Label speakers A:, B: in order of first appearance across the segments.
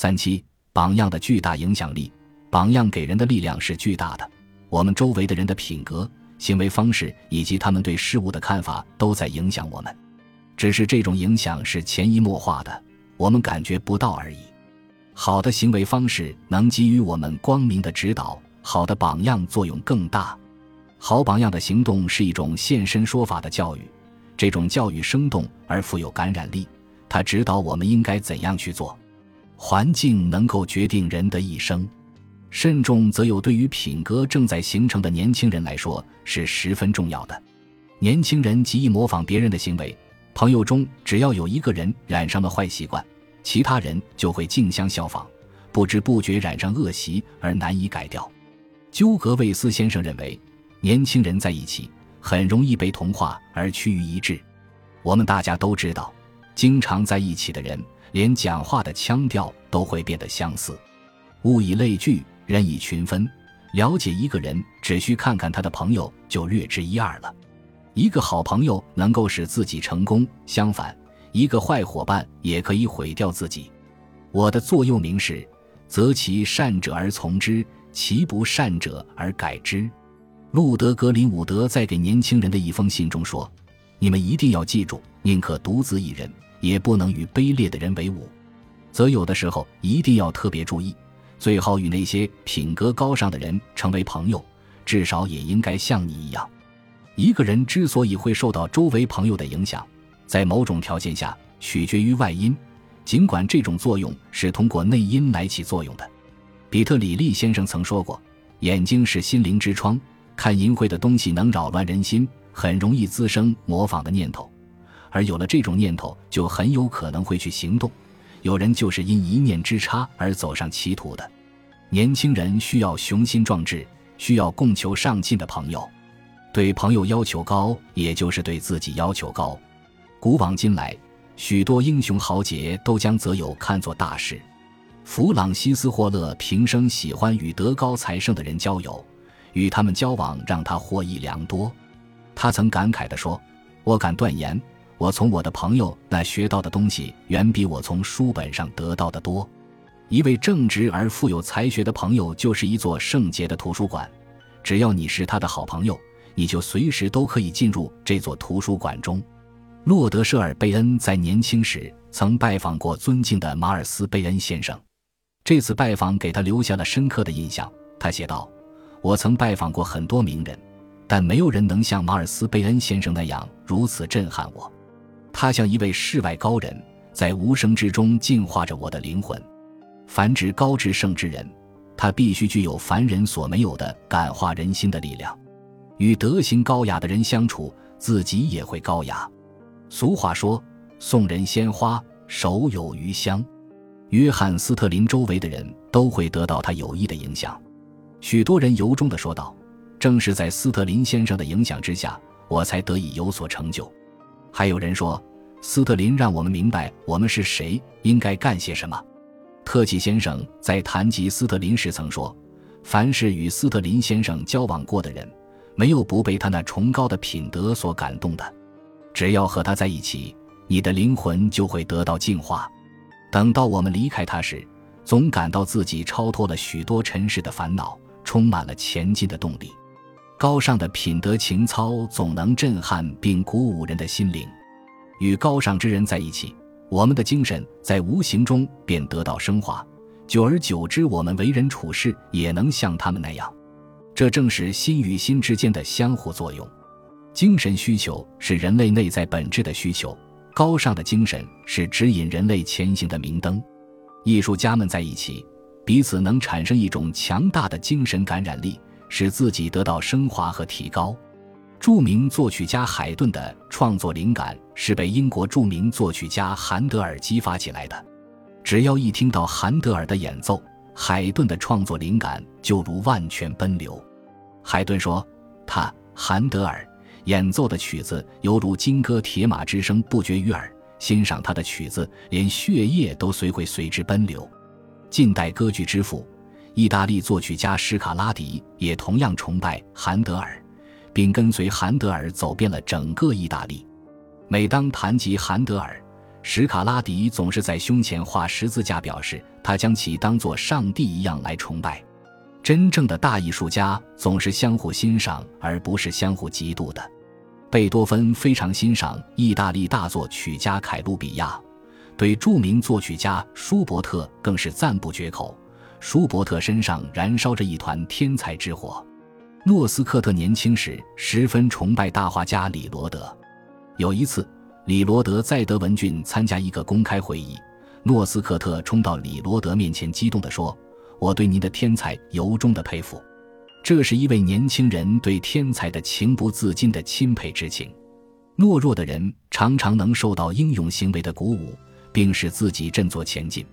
A: 三七，榜样的巨大影响力，榜样给人的力量是巨大的。我们周围的人的品格、行为方式以及他们对事物的看法都在影响我们，只是这种影响是潜移默化的，我们感觉不到而已。好的行为方式能给予我们光明的指导，好的榜样作用更大。好榜样的行动是一种现身说法的教育，这种教育生动而富有感染力，它指导我们应该怎样去做。环境能够决定人的一生。慎重则有，对于品格正在形成的年轻人来说是十分重要的。年轻人极易模仿别人的行为，朋友中只要有一个人染上了坏习惯，其他人就会竞相效仿，不知不觉染上恶习而难以改掉。鸠格魏斯先生认为，年轻人在一起很容易被同化而趋于一致。我们大家都知道，经常在一起的人，连讲话的腔调都会变得相似。物以类聚。人以群分，了解一个人只需看看他的朋友就略知一二了。一个好朋友能够使自己成功，相反，一个坏伙伴也可以毁掉自己。我的座右铭是：择其善者而从之，其不善者而改之。路德·格林伍德在给年轻人的一封信中说：“你们一定要记住，宁可独自一人，也不能与卑劣的人为伍。则有的时候一定要特别注意。”最好与那些品格高尚的人成为朋友，至少也应该像你一样。一个人之所以会受到周围朋友的影响，在某种条件下取决于外因，尽管这种作用是通过内因来起作用的。比特里利先生曾说过：“眼睛是心灵之窗，看淫秽的东西能扰乱人心，很容易滋生模仿的念头，而有了这种念头，就很有可能会去行动。”有人就是因一念之差而走上歧途的。年轻人需要雄心壮志，需要共求上进的朋友。对朋友要求高，也就是对自己要求高。古往今来，许多英雄豪杰都将择友看作大事。弗朗西斯·霍勒平生喜欢与德高才盛的人交友，与他们交往让他获益良多。他曾感慨地说：“我敢断言。”我从我的朋友那学到的东西，远比我从书本上得到的多。一位正直而富有才学的朋友，就是一座圣洁的图书馆。只要你是他的好朋友，你就随时都可以进入这座图书馆中。洛德舍尔贝恩在年轻时曾拜访过尊敬的马尔斯贝恩先生，这次拜访给他留下了深刻的印象。他写道：“我曾拜访过很多名人，但没有人能像马尔斯贝恩先生那样如此震撼我。”他像一位世外高人，在无声之中净化着我的灵魂。凡指高至圣之人，他必须具有凡人所没有的感化人心的力量。与德行高雅的人相处，自己也会高雅。俗话说：“送人鲜花，手有余香。”约翰·斯特林周围的人都会得到他有益的影响。许多人由衷地说道：“正是在斯特林先生的影响之下，我才得以有所成就。”还有人说。斯特林让我们明白我们是谁，应该干些什么。特奇先生在谈及斯特林时曾说：“凡是与斯特林先生交往过的人，没有不被他那崇高的品德所感动的。只要和他在一起，你的灵魂就会得到净化。等到我们离开他时，总感到自己超脱了许多尘世的烦恼，充满了前进的动力。高尚的品德情操总能震撼并鼓舞人的心灵。”与高尚之人在一起，我们的精神在无形中便得到升华，久而久之，我们为人处事也能像他们那样。这正是心与心之间的相互作用。精神需求是人类内在本质的需求，高尚的精神是指引人类前行的明灯。艺术家们在一起，彼此能产生一种强大的精神感染力，使自己得到升华和提高。著名作曲家海顿的创作灵感是被英国著名作曲家韩德尔激发起来的。只要一听到韩德尔的演奏，海顿的创作灵感就如万泉奔流。海顿说：“他韩德尔演奏的曲子犹如金戈铁马之声不绝于耳，欣赏他的曲子，连血液都随会随之奔流。”近代歌剧之父、意大利作曲家史卡拉迪也同样崇拜韩德尔。并跟随韩德尔走遍了整个意大利。每当谈及韩德尔，史卡拉迪总是在胸前画十字架，表示他将其当作上帝一样来崇拜。真正的大艺术家总是相互欣赏，而不是相互嫉妒的。贝多芬非常欣赏意大利大作曲家凯鲁比亚，对著名作曲家舒伯特更是赞不绝口。舒伯特身上燃烧着一团天才之火。诺斯克特年轻时十分崇拜大画家李罗德。有一次，李罗德在德文郡参加一个公开会议，诺斯克特冲到李罗德面前，激动地说：“我对您的天才由衷的佩服。”这是一位年轻人对天才的情不自禁的钦佩之情。懦弱的人常常能受到英勇行为的鼓舞，并使自己振作前进。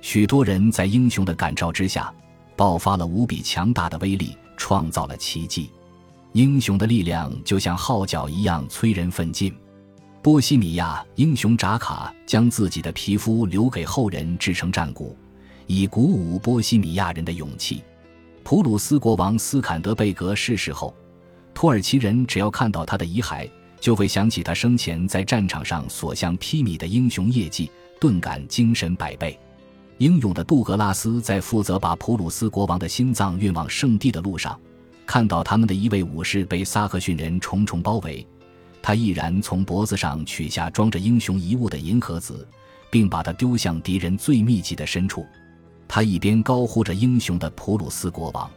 A: 许多人在英雄的感召之下，爆发了无比强大的威力，创造了奇迹。英雄的力量就像号角一样催人奋进。波西米亚英雄扎卡将自己的皮肤留给后人制成战鼓，以鼓舞波西米亚人的勇气。普鲁斯国王斯坎德贝格逝世后，土耳其人只要看到他的遗骸，就会想起他生前在战场上所向披靡的英雄业绩，顿感精神百倍。英勇的杜格拉斯在负责把普鲁斯国王的心脏运往圣地的路上，看到他们的一位武士被萨克逊人重重包围，他毅然从脖子上取下装着英雄遗物的银盒子，并把它丢向敌人最密集的深处。他一边高呼着“英雄的普鲁斯国王，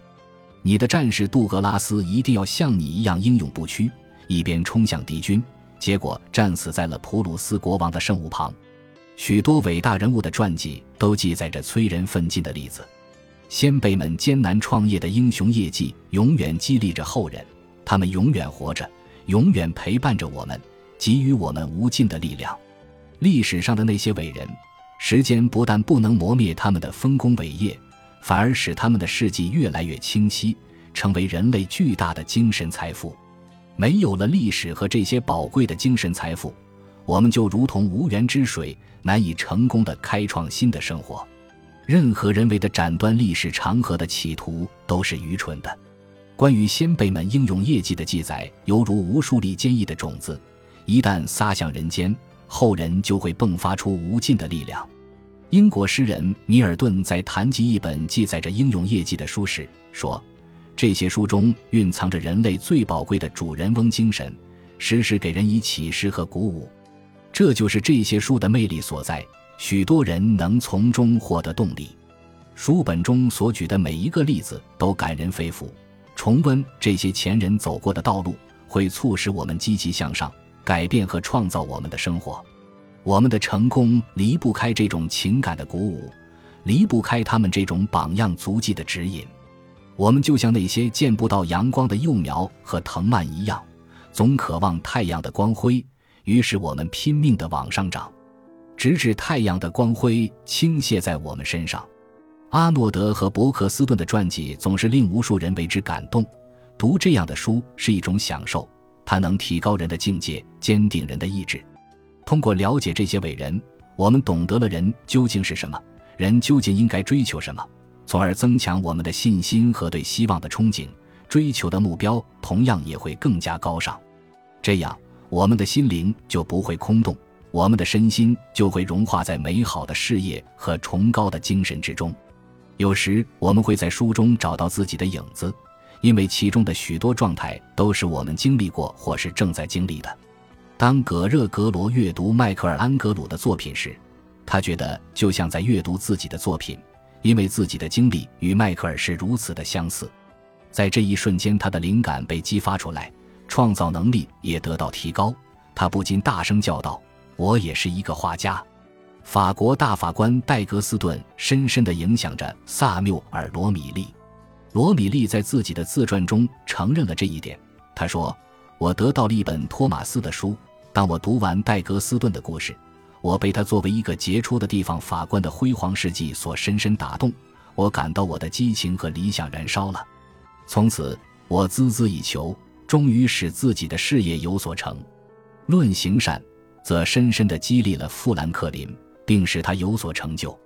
A: 你的战士杜格拉斯一定要像你一样英勇不屈”，一边冲向敌军，结果战死在了普鲁斯国王的圣物旁。许多伟大人物的传记都记载着催人奋进的例子，先辈们艰难创业的英雄业绩永远激励着后人，他们永远活着，永远陪伴着我们，给予我们无尽的力量。历史上的那些伟人，时间不但不能磨灭他们的丰功伟业，反而使他们的事迹越来越清晰，成为人类巨大的精神财富。没有了历史和这些宝贵的精神财富。我们就如同无源之水，难以成功的开创新的生活。任何人为的斩断历史长河的企图都是愚蠢的。关于先辈们英勇业绩的记载，犹如无数粒坚毅的种子，一旦撒向人间，后人就会迸发出无尽的力量。英国诗人米尔顿在谈及一本记载着英勇业绩的书时说：“这些书中蕴藏着人类最宝贵的主人翁精神，时时给人以启示和鼓舞。”这就是这些书的魅力所在，许多人能从中获得动力。书本中所举的每一个例子都感人肺腑。重温这些前人走过的道路，会促使我们积极向上，改变和创造我们的生活。我们的成功离不开这种情感的鼓舞，离不开他们这种榜样足迹的指引。我们就像那些见不到阳光的幼苗和藤蔓一样，总渴望太阳的光辉。于是我们拼命地往上涨，直至太阳的光辉倾泻在我们身上。阿诺德和伯克斯顿的传记总是令无数人为之感动。读这样的书是一种享受，它能提高人的境界，坚定人的意志。通过了解这些伟人，我们懂得了人究竟是什么，人究竟应该追求什么，从而增强我们的信心和对希望的憧憬。追求的目标同样也会更加高尚。这样。我们的心灵就不会空洞，我们的身心就会融化在美好的事业和崇高的精神之中。有时我们会在书中找到自己的影子，因为其中的许多状态都是我们经历过或是正在经历的。当葛热格罗阅读迈克尔·安格鲁的作品时，他觉得就像在阅读自己的作品，因为自己的经历与迈克尔是如此的相似。在这一瞬间，他的灵感被激发出来。创造能力也得到提高，他不禁大声叫道：“我也是一个画家！”法国大法官戴格斯顿深深地影响着萨缪尔·罗米利。罗米利在自己的自传中承认了这一点。他说：“我得到了一本托马斯的书。当我读完戴格斯顿的故事，我被他作为一个杰出的地方法官的辉煌事迹所深深打动。我感到我的激情和理想燃烧了。从此，我孜孜以求。”终于使自己的事业有所成。论行善，则深深地激励了富兰克林，并使他有所成就。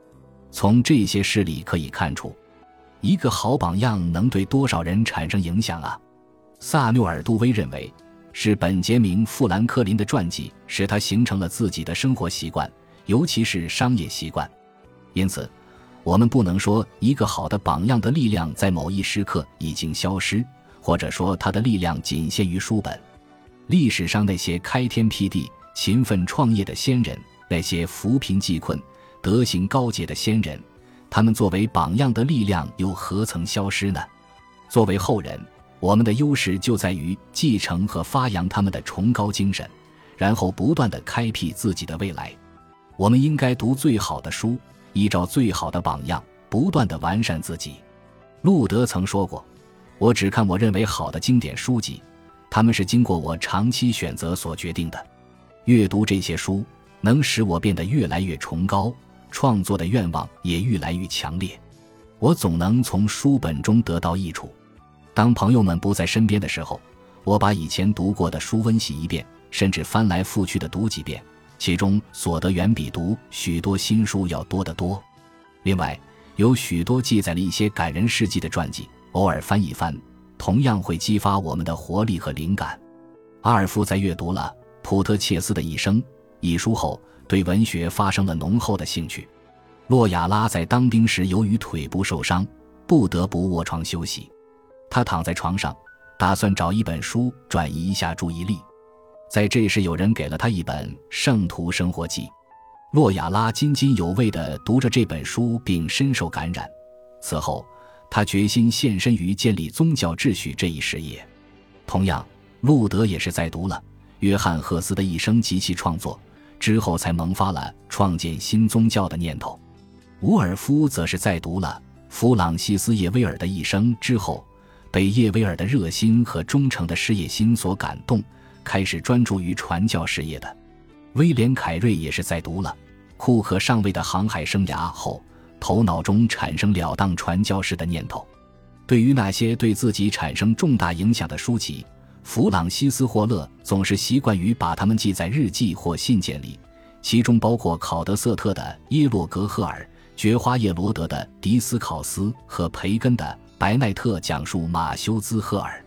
A: 从这些事例可以看出，一个好榜样能对多少人产生影响啊！萨缪尔·杜威认为，是本杰明·富兰克林的传记使他形成了自己的生活习惯，尤其是商业习惯。因此，我们不能说一个好的榜样的力量在某一时刻已经消失，或者说他的力量仅限于书本。历史上那些开天辟地、勤奋创业的先人，那些扶贫济困、德行高洁的先人。他们作为榜样的力量又何曾消失呢？作为后人，我们的优势就在于继承和发扬他们的崇高精神，然后不断的开辟自己的未来。我们应该读最好的书，依照最好的榜样，不断的完善自己。路德曾说过：“我只看我认为好的经典书籍，他们是经过我长期选择所决定的。阅读这些书，能使我变得越来越崇高。”创作的愿望也愈来愈强烈，我总能从书本中得到益处。当朋友们不在身边的时候，我把以前读过的书温习一遍，甚至翻来覆去的读几遍，其中所得远比读许多新书要多得多。另外，有许多记载了一些感人事迹的传记，偶尔翻一翻，同样会激发我们的活力和灵感。阿尔夫在阅读了普特切斯的一生一书后。对文学发生了浓厚的兴趣。洛亚拉在当兵时，由于腿部受伤，不得不卧床休息。他躺在床上，打算找一本书转移一下注意力。在这时，有人给了他一本《圣徒生活记》。洛亚拉津津有味地读着这本书，并深受感染。此后，他决心献身于建立宗教秩序这一事业。同样，路德也是在读了约翰·赫斯的一生及其创作。之后才萌发了创建新宗教的念头。伍尔夫则是在读了弗朗西斯·叶威尔的一生之后，被叶威尔的热心和忠诚的事业心所感动，开始专注于传教事业的。威廉·凯瑞也是在读了库克上尉的航海生涯后，头脑中产生了当传教士的念头。对于那些对自己产生重大影响的书籍。弗朗西斯·霍勒总是习惯于把它们记在日记或信件里，其中包括考德瑟特的《耶洛格赫尔》、觉花叶罗德的《迪斯考斯》和培根的《白奈特讲述马修兹赫尔》。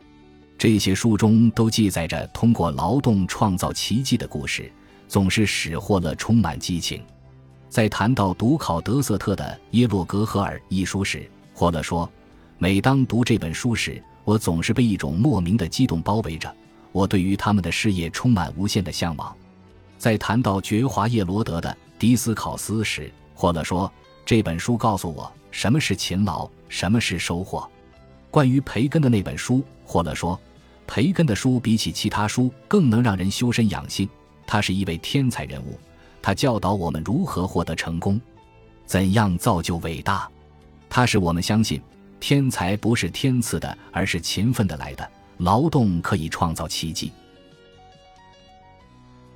A: 这些书中都记载着通过劳动创造奇迹的故事，总是使霍勒充满激情。在谈到读考德瑟特的《耶洛格赫尔》一书时，霍勒说：“每当读这本书时，”我总是被一种莫名的激动包围着，我对于他们的事业充满无限的向往。在谈到觉华叶罗德的《迪斯考斯》时，霍勒说：“这本书告诉我什么是勤劳，什么是收获。”关于培根的那本书，霍勒说：“培根的书比起其他书更能让人修身养性。他是一位天才人物，他教导我们如何获得成功，怎样造就伟大。他使我们相信。”天才不是天赐的，而是勤奋的来的。劳动可以创造奇迹。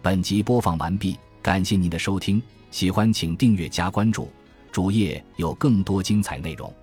A: 本集播放完毕，感谢您的收听，喜欢请订阅加关注，主页有更多精彩内容。